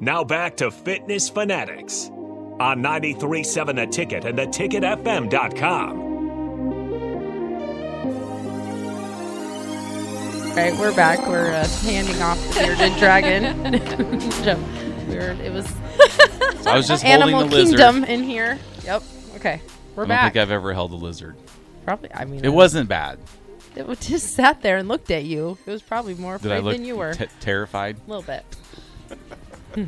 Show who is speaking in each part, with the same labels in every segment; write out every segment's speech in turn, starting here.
Speaker 1: Now back to Fitness Fanatics on 937 The Ticket and theticketfm.com.
Speaker 2: All right, we're back. We're uh, handing off the bearded dragon. We're, it was
Speaker 3: I was just
Speaker 2: Animal
Speaker 3: holding the lizard.
Speaker 2: Kingdom in here. Yep. Okay, we're back.
Speaker 3: I don't
Speaker 2: back.
Speaker 3: think I've ever held a lizard.
Speaker 2: probably. I mean,
Speaker 3: It wasn't bad.
Speaker 2: It just sat there and looked at you. It was probably more
Speaker 3: Did I
Speaker 2: afraid
Speaker 3: look
Speaker 2: than you were.
Speaker 3: t- terrified?
Speaker 2: a little bit.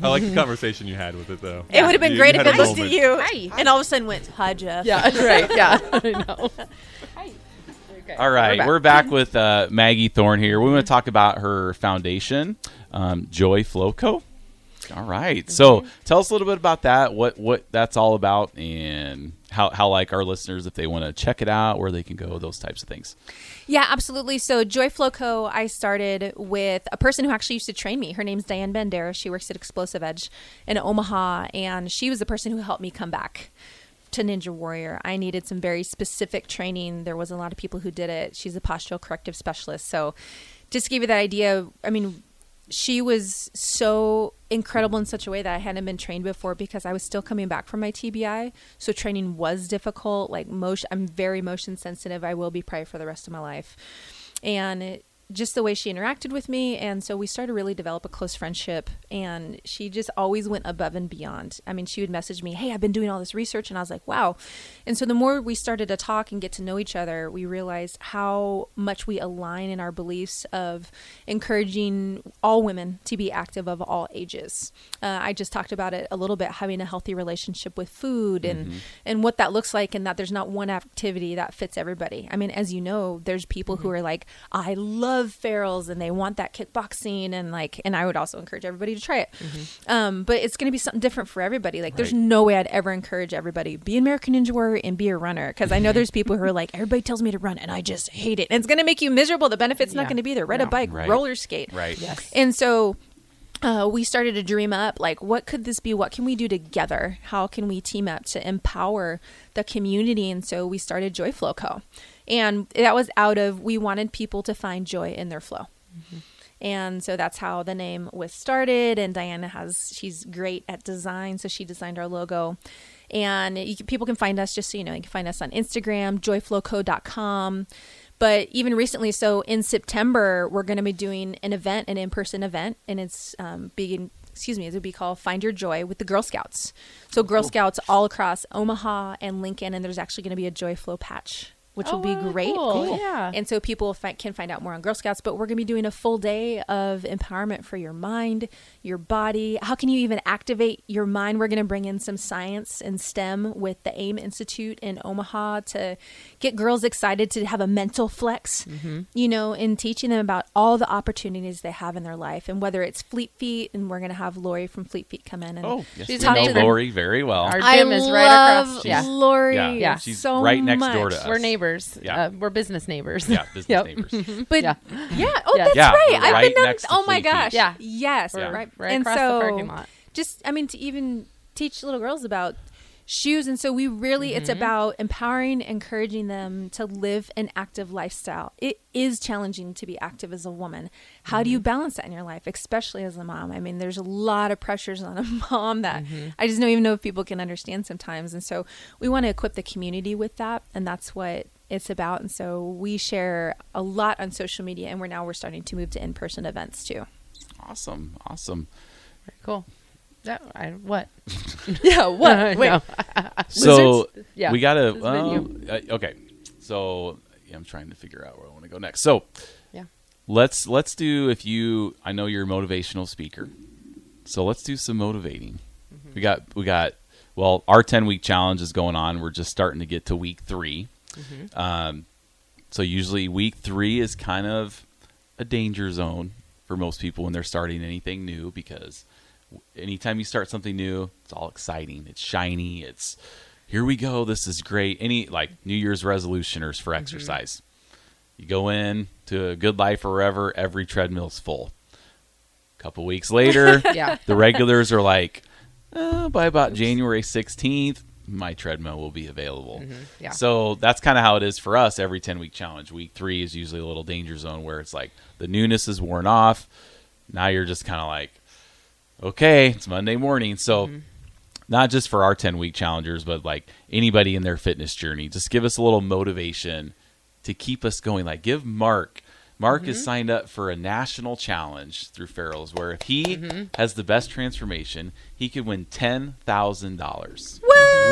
Speaker 4: I like the conversation you had with it though.
Speaker 5: It would have been
Speaker 4: You
Speaker 5: great if
Speaker 4: had
Speaker 5: it
Speaker 4: a
Speaker 5: looked at
Speaker 4: moment.
Speaker 5: you
Speaker 2: Hi.
Speaker 5: and all of a sudden went, "Hi, Jeff."
Speaker 2: Yeah, right. Yeah, I know. Hi. Okay,
Speaker 3: All right,
Speaker 2: back.
Speaker 3: we're back, with uh, Maggi Thorne here. We want to talk about her foundation, um, JoyFlowCo. All right, so tell us a little bit about that. What what that's all about, and how how like our listeners, if they want to check it out, where they can go, those types of things.
Speaker 5: Yeah, absolutely. So Joy Flow Co. I started with a person who actually used to train me. Her name's Diane Bandera. She works at Explosive Edge in Omaha, and she was the person who helped me come back to Ninja Warrior. I needed some very specific training. There wasn't a lot of people who did it. She's a postural corrective specialist. So just to give you that idea, I mean, she was so incredible in such a way that I hadn't been trained before because I was still coming back from my TBI. So training was difficult. Like motion, I'm very motion sensitive. I will be probably for the rest of my life. And it, just the way she interacted with me and so we started to really develop a close friendship and she just always went above and beyond. I mean she would message me hey i've been doing all this research and i was like wow. And so the more we started to talk and get to know each other we realized how much we align in our beliefs of encouraging all women to be active of all ages. Uh, i just talked about it a little bit having a healthy relationship with food and and what that looks like and that there's not one activity that fits everybody. I mean as you know there's people who are like i love Farrell's and they want that kickboxing and like and i would also encourage everybody to try it. Um, but it's going to be something different for everybody. Like there's no way i'd ever encourage everybody be an american ninja warrior and be a runner. Because i know there's people who are like everybody tells me to run and i just hate it. And it's going to make you miserable. The benefit's not going to be there. Ride a bike
Speaker 3: Right.
Speaker 5: roller skate.
Speaker 3: Right.
Speaker 2: Yes.
Speaker 5: and so uh, we started to dream up like, what could this be? What can we do together? How can we team up to empower the community? And so we started Joy Flow Co. And that was out of we wanted people to find joy in their flow. And so that's how the name was started. And Diana has, she's great at design. So she designed our logo. And you can, people can find us, just so you know, you can find us on Instagram, joyflowco.com. But even recently, so in September, we're going to be doing an event, an in person event. And it's um, being, excuse me, it would be called Find Your Joy with the Girl Scouts. So Girl Scouts all across Omaha and Lincoln. And there's actually going to be a Joy Flow patch. Which
Speaker 2: Oh,
Speaker 5: will be
Speaker 2: wow,
Speaker 5: great.
Speaker 2: cool. Cool. Yeah.
Speaker 5: And so people fi- can find out more on Girl Scouts, but we're going to be doing a full day of empowerment for your mind, your body. How can you even activate your mind? We're going to bring in some science and STEM with the AIM Institute in Omaha to get girls excited to have a mental flex,
Speaker 2: Mm-hmm.
Speaker 5: you know, and teaching them about all the opportunities they have in their life. And whether it's Fleet Feet, and we're going to have Lori from Fleet Feet come in and
Speaker 3: Oh, yes,
Speaker 2: She's
Speaker 3: we know
Speaker 5: amazing-
Speaker 3: Lori very well.
Speaker 2: Our
Speaker 5: I
Speaker 2: gym is right
Speaker 5: love
Speaker 2: across. Yeah.
Speaker 5: Lori
Speaker 3: Yeah.
Speaker 2: Yeah.
Speaker 3: She's
Speaker 5: so
Speaker 3: right next
Speaker 5: much.
Speaker 3: door to us.
Speaker 2: We're neighbors.
Speaker 3: Yeah.
Speaker 2: Uh, we're business neighbors.
Speaker 3: yeah, business
Speaker 2: Yep.
Speaker 3: neighbors.
Speaker 5: But
Speaker 2: Yeah.
Speaker 5: yeah, oh,
Speaker 2: Yeah.
Speaker 5: that's
Speaker 3: Yeah,
Speaker 5: right. I've
Speaker 3: right
Speaker 5: been down.
Speaker 3: next to
Speaker 5: Oh my
Speaker 3: Fleet Feet.
Speaker 5: gosh.
Speaker 2: Yeah.
Speaker 5: Yes.
Speaker 3: Yeah.
Speaker 2: Right, right
Speaker 5: and
Speaker 2: across
Speaker 5: so,
Speaker 2: the parking lot.
Speaker 5: Just, I mean, to even teach little girls about shoes, and so we really, it's
Speaker 2: Mm-hmm.
Speaker 5: about empowering, encouraging them to live an active lifestyle. It is challenging to be active as a woman. How do you
Speaker 2: Mm-hmm.
Speaker 5: balance that in your life, especially as a mom? I mean, there's a lot of pressures on a mom that
Speaker 2: Mm-hmm.
Speaker 5: I just don't even know if people can understand sometimes. And so we want to equip the community with that, and that's what it's about. And so we share a lot on social media, and we're now we're starting to move to in-person events too.
Speaker 3: Awesome, awesome.
Speaker 2: Very cool. That, I, what?
Speaker 5: Yeah, what?
Speaker 2: Wait.
Speaker 3: So
Speaker 2: Yeah.
Speaker 3: we gotta.
Speaker 2: This
Speaker 3: well,
Speaker 2: video.
Speaker 3: uh, okay, so yeah, I'm trying to figure out where I want to go next. So
Speaker 2: Yeah.
Speaker 3: let's let's do if you. I know you're a motivational speaker, so let's do some motivating.
Speaker 2: Mm-hmm.
Speaker 3: We got we got. Well, our 10 week challenge is going on. We're just starting to get to week 3
Speaker 2: Mm-hmm.
Speaker 3: Um, so usually week three is kind of a danger zone for most people when they're starting anything new because anytime you start something new, it's all exciting. It's shiny. It's here we go. This is great. Any like New Year's resolutioners for exercise. You go in to a good life forever, every treadmill's full. A couple weeks later,
Speaker 2: Yeah.
Speaker 3: the regulars are like, uh, by about January 16th, my treadmill will be available.
Speaker 2: yeah.
Speaker 3: So that's kind of how it is for us every 10 week challenge. Week three is usually a little danger zone where it's like the newness is worn off. Now you're just kind of like, okay, it's Monday morning. So,
Speaker 2: Mm-hmm.
Speaker 3: not just for our 10 week challengers, but like anybody in their fitness journey, just give us a little motivation to keep us going. Like, give Mark. Mark
Speaker 2: Mm-hmm.
Speaker 3: is signed up for a national challenge through Farrell's where if he
Speaker 2: Mm-hmm.
Speaker 3: has the best transformation, he could win $10,000.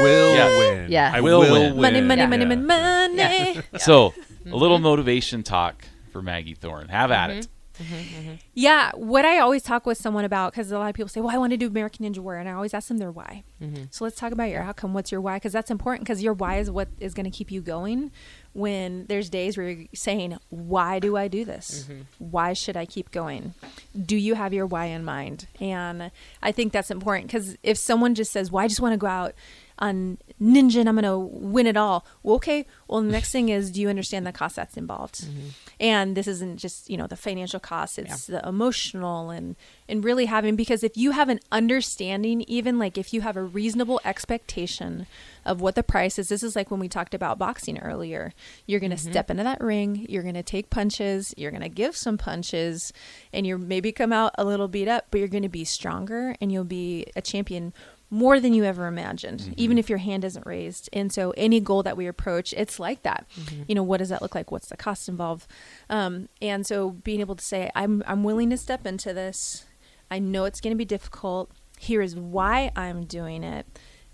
Speaker 4: Will
Speaker 3: Yeah.
Speaker 4: win.
Speaker 2: Yes.
Speaker 4: I
Speaker 3: Will
Speaker 4: will,
Speaker 3: win.
Speaker 4: win.
Speaker 5: Money, money,
Speaker 2: Yeah.
Speaker 5: money,
Speaker 4: Yeah.
Speaker 5: money, money.
Speaker 3: So,
Speaker 2: Mm-hmm.
Speaker 3: a little motivation talk for Maggi Thorne. Have at it. Mm-hmm, mm-hmm.
Speaker 5: Yeah, what I always talk with someone about because a lot of people say, "Well, I want to do American Ninja Warrior," and I always ask them their why. Mm-hmm. So let's talk about your outcome. What's your why? Because that's important. Because your why is what is going to keep you going when there's days where you're saying, "Why do I do this? Why should I keep going?" Do you have your why in mind? And I think that's important because if someone just says, "Well, I just want to go out." On ninja and I'm going to win it all. Well, okay. Well, the next thing is, do you understand the cost that's involved? Mm-hmm. And this isn't just, you know, the financial cost, it's the emotional and, and really having, because if you have an understanding, even like if you have a reasonable expectation of what the price is, this is like when we talked about boxing earlier. You're going to mm-hmm. step into that ring, you're going to take punches, you're going to give some punches, and you're maybe come out a little beat up, but you're going to be stronger and you'll be a champion more than you ever imagined, even if your hand isn't raised. And so, any goal that we approach, it's like that. You know, what does that look like? What's the cost involved? Um, and so, being able to say, "I'm I'm willing to step into this. I know it's going to be difficult. Here is why I'm doing it."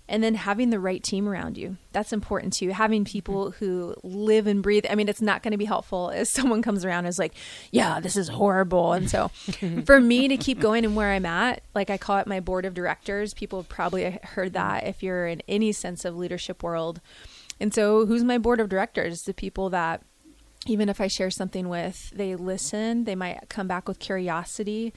Speaker 5: And then having the right team around you. That's important too. Having people mm-hmm. who live and breathe. I mean, it's not going to be helpful if someone comes around and is like, yeah, this is horrible. And so for me to keep going and where I'm at, like I call it my board of directors. People have probably heard mm-hmm. that if you're in any sense of leadership world. And so who's my board of directors? The people that even if I share something with, they listen, they might come back with curiosity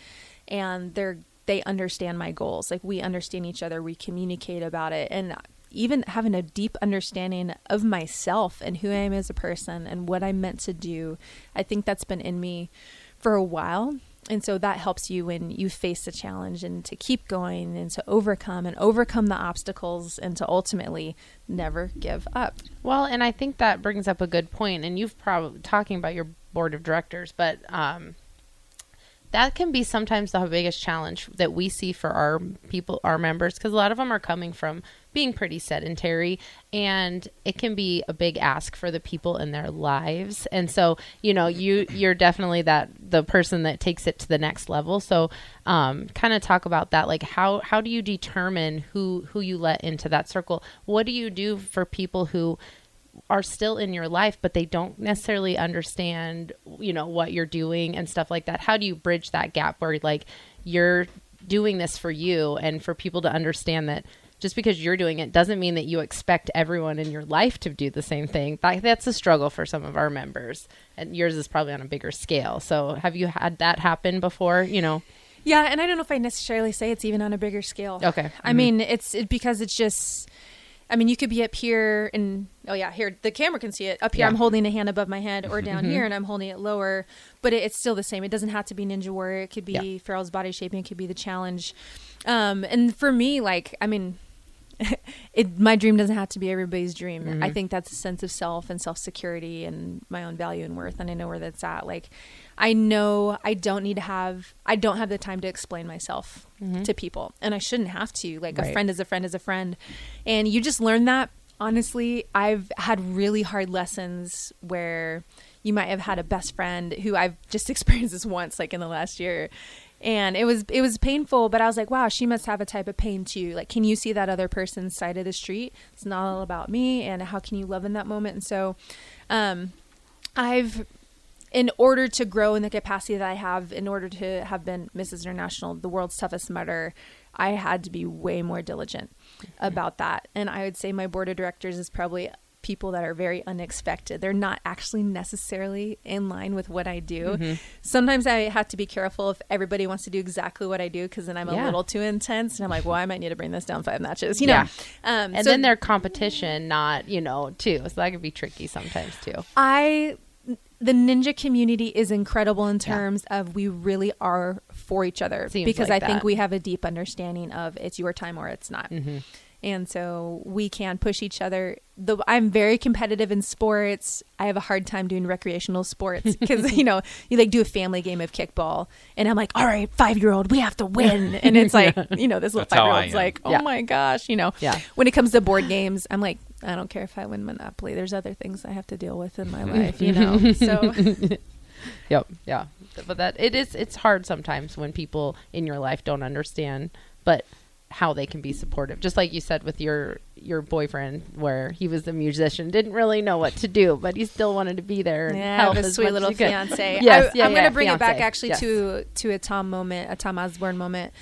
Speaker 5: and they're they understand my goals. Like we understand each other, we communicate about it and even having a deep understanding of myself and who I am as a person and what I'm meant to do. I think that's been in me for a while. And so that helps you when you face a challenge and to keep going and to overcome and overcome the obstacles and to ultimately never give up.
Speaker 2: Well, and I think that brings up a good point. and you've probably talking about your board of directors, but um, that can be sometimes the biggest challenge that we see for our people, our members, because a lot of them are coming from being pretty sedentary, and it can be a big ask for the people in their lives. And so, you know, you you're definitely that the person that takes it to the next level. So, um, kind of talk about that. Like, how how do you determine who who you let into that circle? What do you do for people who are still in your life but they don't necessarily understand you know what you're doing and stuff like that how do you bridge that gap where like you're doing this for you and for people to understand that just because you're doing it doesn't mean that you expect everyone in your life to do the same thing that, that's a struggle for some of our members and yours is probably on a bigger scale so have you had that happen before you know
Speaker 5: Yeah, and I don't know if I necessarily say it's even on a bigger scale.
Speaker 2: Okay.
Speaker 5: I mm-hmm. mean, it's it, because it's just. I mean, you could be up here and oh yeah, here the camera can see it. Up here,
Speaker 2: Yeah.
Speaker 5: I'm holding a hand above my head, or down here, and I'm holding it lower. But it, it's still the same. It doesn't have to be Ninja Warrior. It could be
Speaker 2: Yeah.
Speaker 5: Farrell's body shaping. It could be the challenge. Um, and for me, like, I mean, it my dream doesn't have to be everybody's dream. I mm-hmm. think that's a sense of self and self security and my own value and worth, and I know where that's at. Like, I know I don't need to have I don't have the time to explain myself mm-hmm. to people, and I shouldn't have to. Like, a friend is a friend is a friend, and you just learn that. Honestly, I've had really hard lessons where you might have had a best friend who I've just experienced this once, like in the last year, and it was it was painful but i was like wow she must have a type of pain too. Like can you see that other person's side of the street? It's not all about me and how can you love in that moment? And so um i've in order to grow in the capacity that i have in order to have been mrs international the world's toughest mother i had to be way more diligent about that. And i would say my board of directors is probably people that are very unexpected. They're not actually necessarily in line with what I do.
Speaker 2: Mm-hmm.
Speaker 5: Sometimes I have to be careful if everybody wants to do exactly what I do because then I'm a little too intense and I'm like, well, I might need to bring this down five notches, you know.
Speaker 2: Yeah.
Speaker 5: Um,
Speaker 2: and
Speaker 5: so
Speaker 2: then their competition not you know too so that could be tricky sometimes too
Speaker 5: I the ninja community is incredible in terms of we really are for each other
Speaker 2: Seems
Speaker 5: because
Speaker 2: like
Speaker 5: I think we have a deep understanding of it's your time or it's not. And so we can push each other. The, I'm very competitive in sports. I have a hard time doing recreational sports because you know you like do a family game of kickball, and I'm like, all right, five year old, we have to win, and it's like you know this little five year old's like, oh
Speaker 2: Yeah.
Speaker 5: my gosh, you know.
Speaker 2: Yeah.
Speaker 5: When it comes to board games, I'm like, I don't care if I win Monopoly. There's other things I have to deal with in my life, you know. So
Speaker 2: Yep. Yeah. But that it is it's hard sometimes when people in your life don't understand but how they can be supportive. Just like you said with your your boyfriend where he was a musician, didn't really know what to do, but he still wanted to be there and
Speaker 5: Yeah, I
Speaker 2: help
Speaker 5: have a sweet little fiance.
Speaker 2: Yes,
Speaker 5: I,
Speaker 2: yeah,
Speaker 5: I'm
Speaker 2: yeah,
Speaker 5: going to bring it back actually
Speaker 2: Yes.
Speaker 5: to to a Tom moment, a Tom Osborne moment,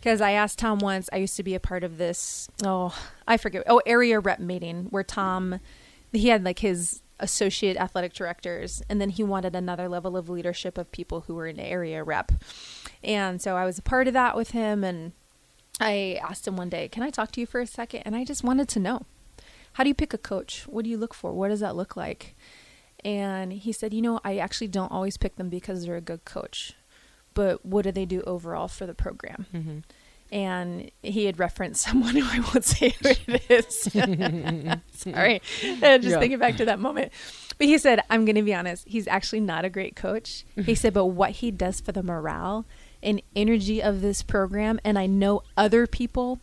Speaker 5: because I asked Tom once. I used to be a part of this. Oh, I forget. Oh, area rep meeting where Tom, he had like his associate athletic directors, and then he wanted another level of leadership of people who were in area rep, and so I was a part of that with him and. I asked him one day, "Can I talk to you for a second? And I just wanted to know, how do you pick a coach? What do you look for? What does that look like? And he said, "You know, I actually don't always pick them because they're a good coach, but what do they do overall for the program?"
Speaker 2: Mhm.
Speaker 5: And he had referenced someone who I won't say who it is. Sorry, just
Speaker 2: Yeah.
Speaker 5: thinking back to that moment. But he said, "I'm going to be honest. He's actually not a great coach." He said, "But what he does for the morale and energy of this program, and I know other people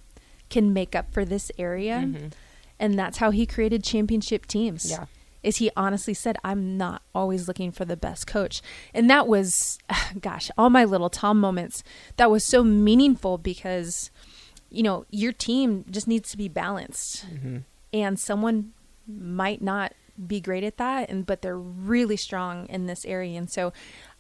Speaker 5: can make up for this area." Mm-hmm. And that's how he created championship teams.
Speaker 2: Yeah.
Speaker 5: is he honestly said i'm not always looking for the best coach. And that was gosh all my little tom moments. That was so meaningful because you know your team just needs to be balanced. Mm-hmm. And someone might not be great at that and but they're really strong in this area. And so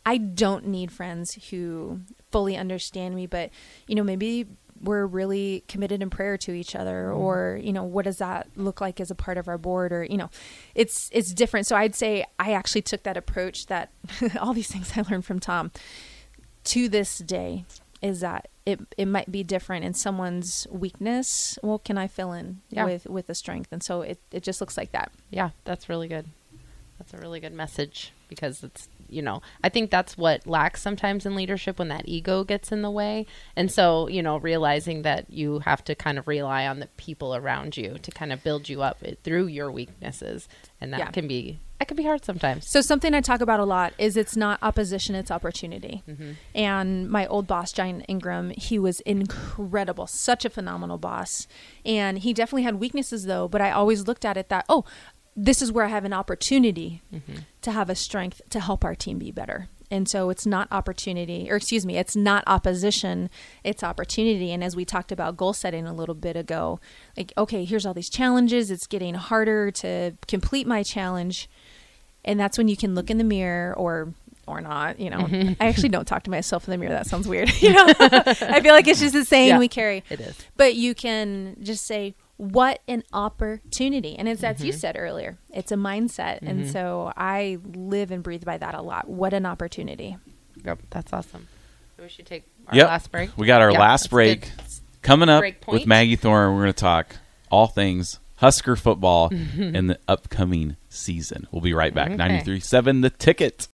Speaker 5: i don't need friends who fully understand me but you know maybe we're really committed in prayer to each other mm-hmm. or you know what does that look like as a part of our board or you know it's it's different. So i'd say i actually took that approach that all these things i learned from tom to this day is that it it might be different in someone's weakness. Well can i fill in
Speaker 2: Yeah.
Speaker 5: with with the strength? And so it, it just looks like that.
Speaker 2: Yeah, that's really good. That's a really good message because it's, you know, I think that's what lacks sometimes in leadership when that ego gets in the way. And so, you know, realizing that you have to kind of rely on the people around you to kind of build you up through your weaknesses. And that
Speaker 5: Yeah.
Speaker 2: can be, that can be hard sometimes.
Speaker 5: So something I talk about a lot is it's not opposition, it's opportunity. Mm-hmm. And my old boss, Giant Ingram, he was incredible, such a phenomenal boss. And he definitely had weaknesses though, but I always looked at it that, oh, this is where I have an opportunity mm-hmm. to have a strength to help our team be better. And so it's not opportunity, or excuse me, it's not opposition, it's opportunity. And as we talked about goal setting a little bit ago, like, okay, here's all these challenges. It's getting harder to complete my challenge and that's when you can look in the mirror or or not you know mm-hmm. i actually don't talk to myself in the mirror that sounds weird you know i feel like it's just a saying
Speaker 2: Yeah,
Speaker 5: we carry
Speaker 2: it is.
Speaker 5: but you can just say what an opportunity and it's as
Speaker 2: Mm-hmm.
Speaker 5: you said earlier it's a mindset and so i live and breathe by that a lot what an opportunity
Speaker 2: Yep, that's awesome. We should take our
Speaker 3: Yep.
Speaker 2: last break.
Speaker 3: We got our
Speaker 2: Yeah,
Speaker 3: last
Speaker 2: that's
Speaker 3: break
Speaker 2: good.
Speaker 3: coming up
Speaker 2: Break
Speaker 3: with. Maggi Thorne. We're going to talk all things Husker football in the upcoming season. We'll be right back.
Speaker 2: Okay.
Speaker 3: 93.7 The Ticket.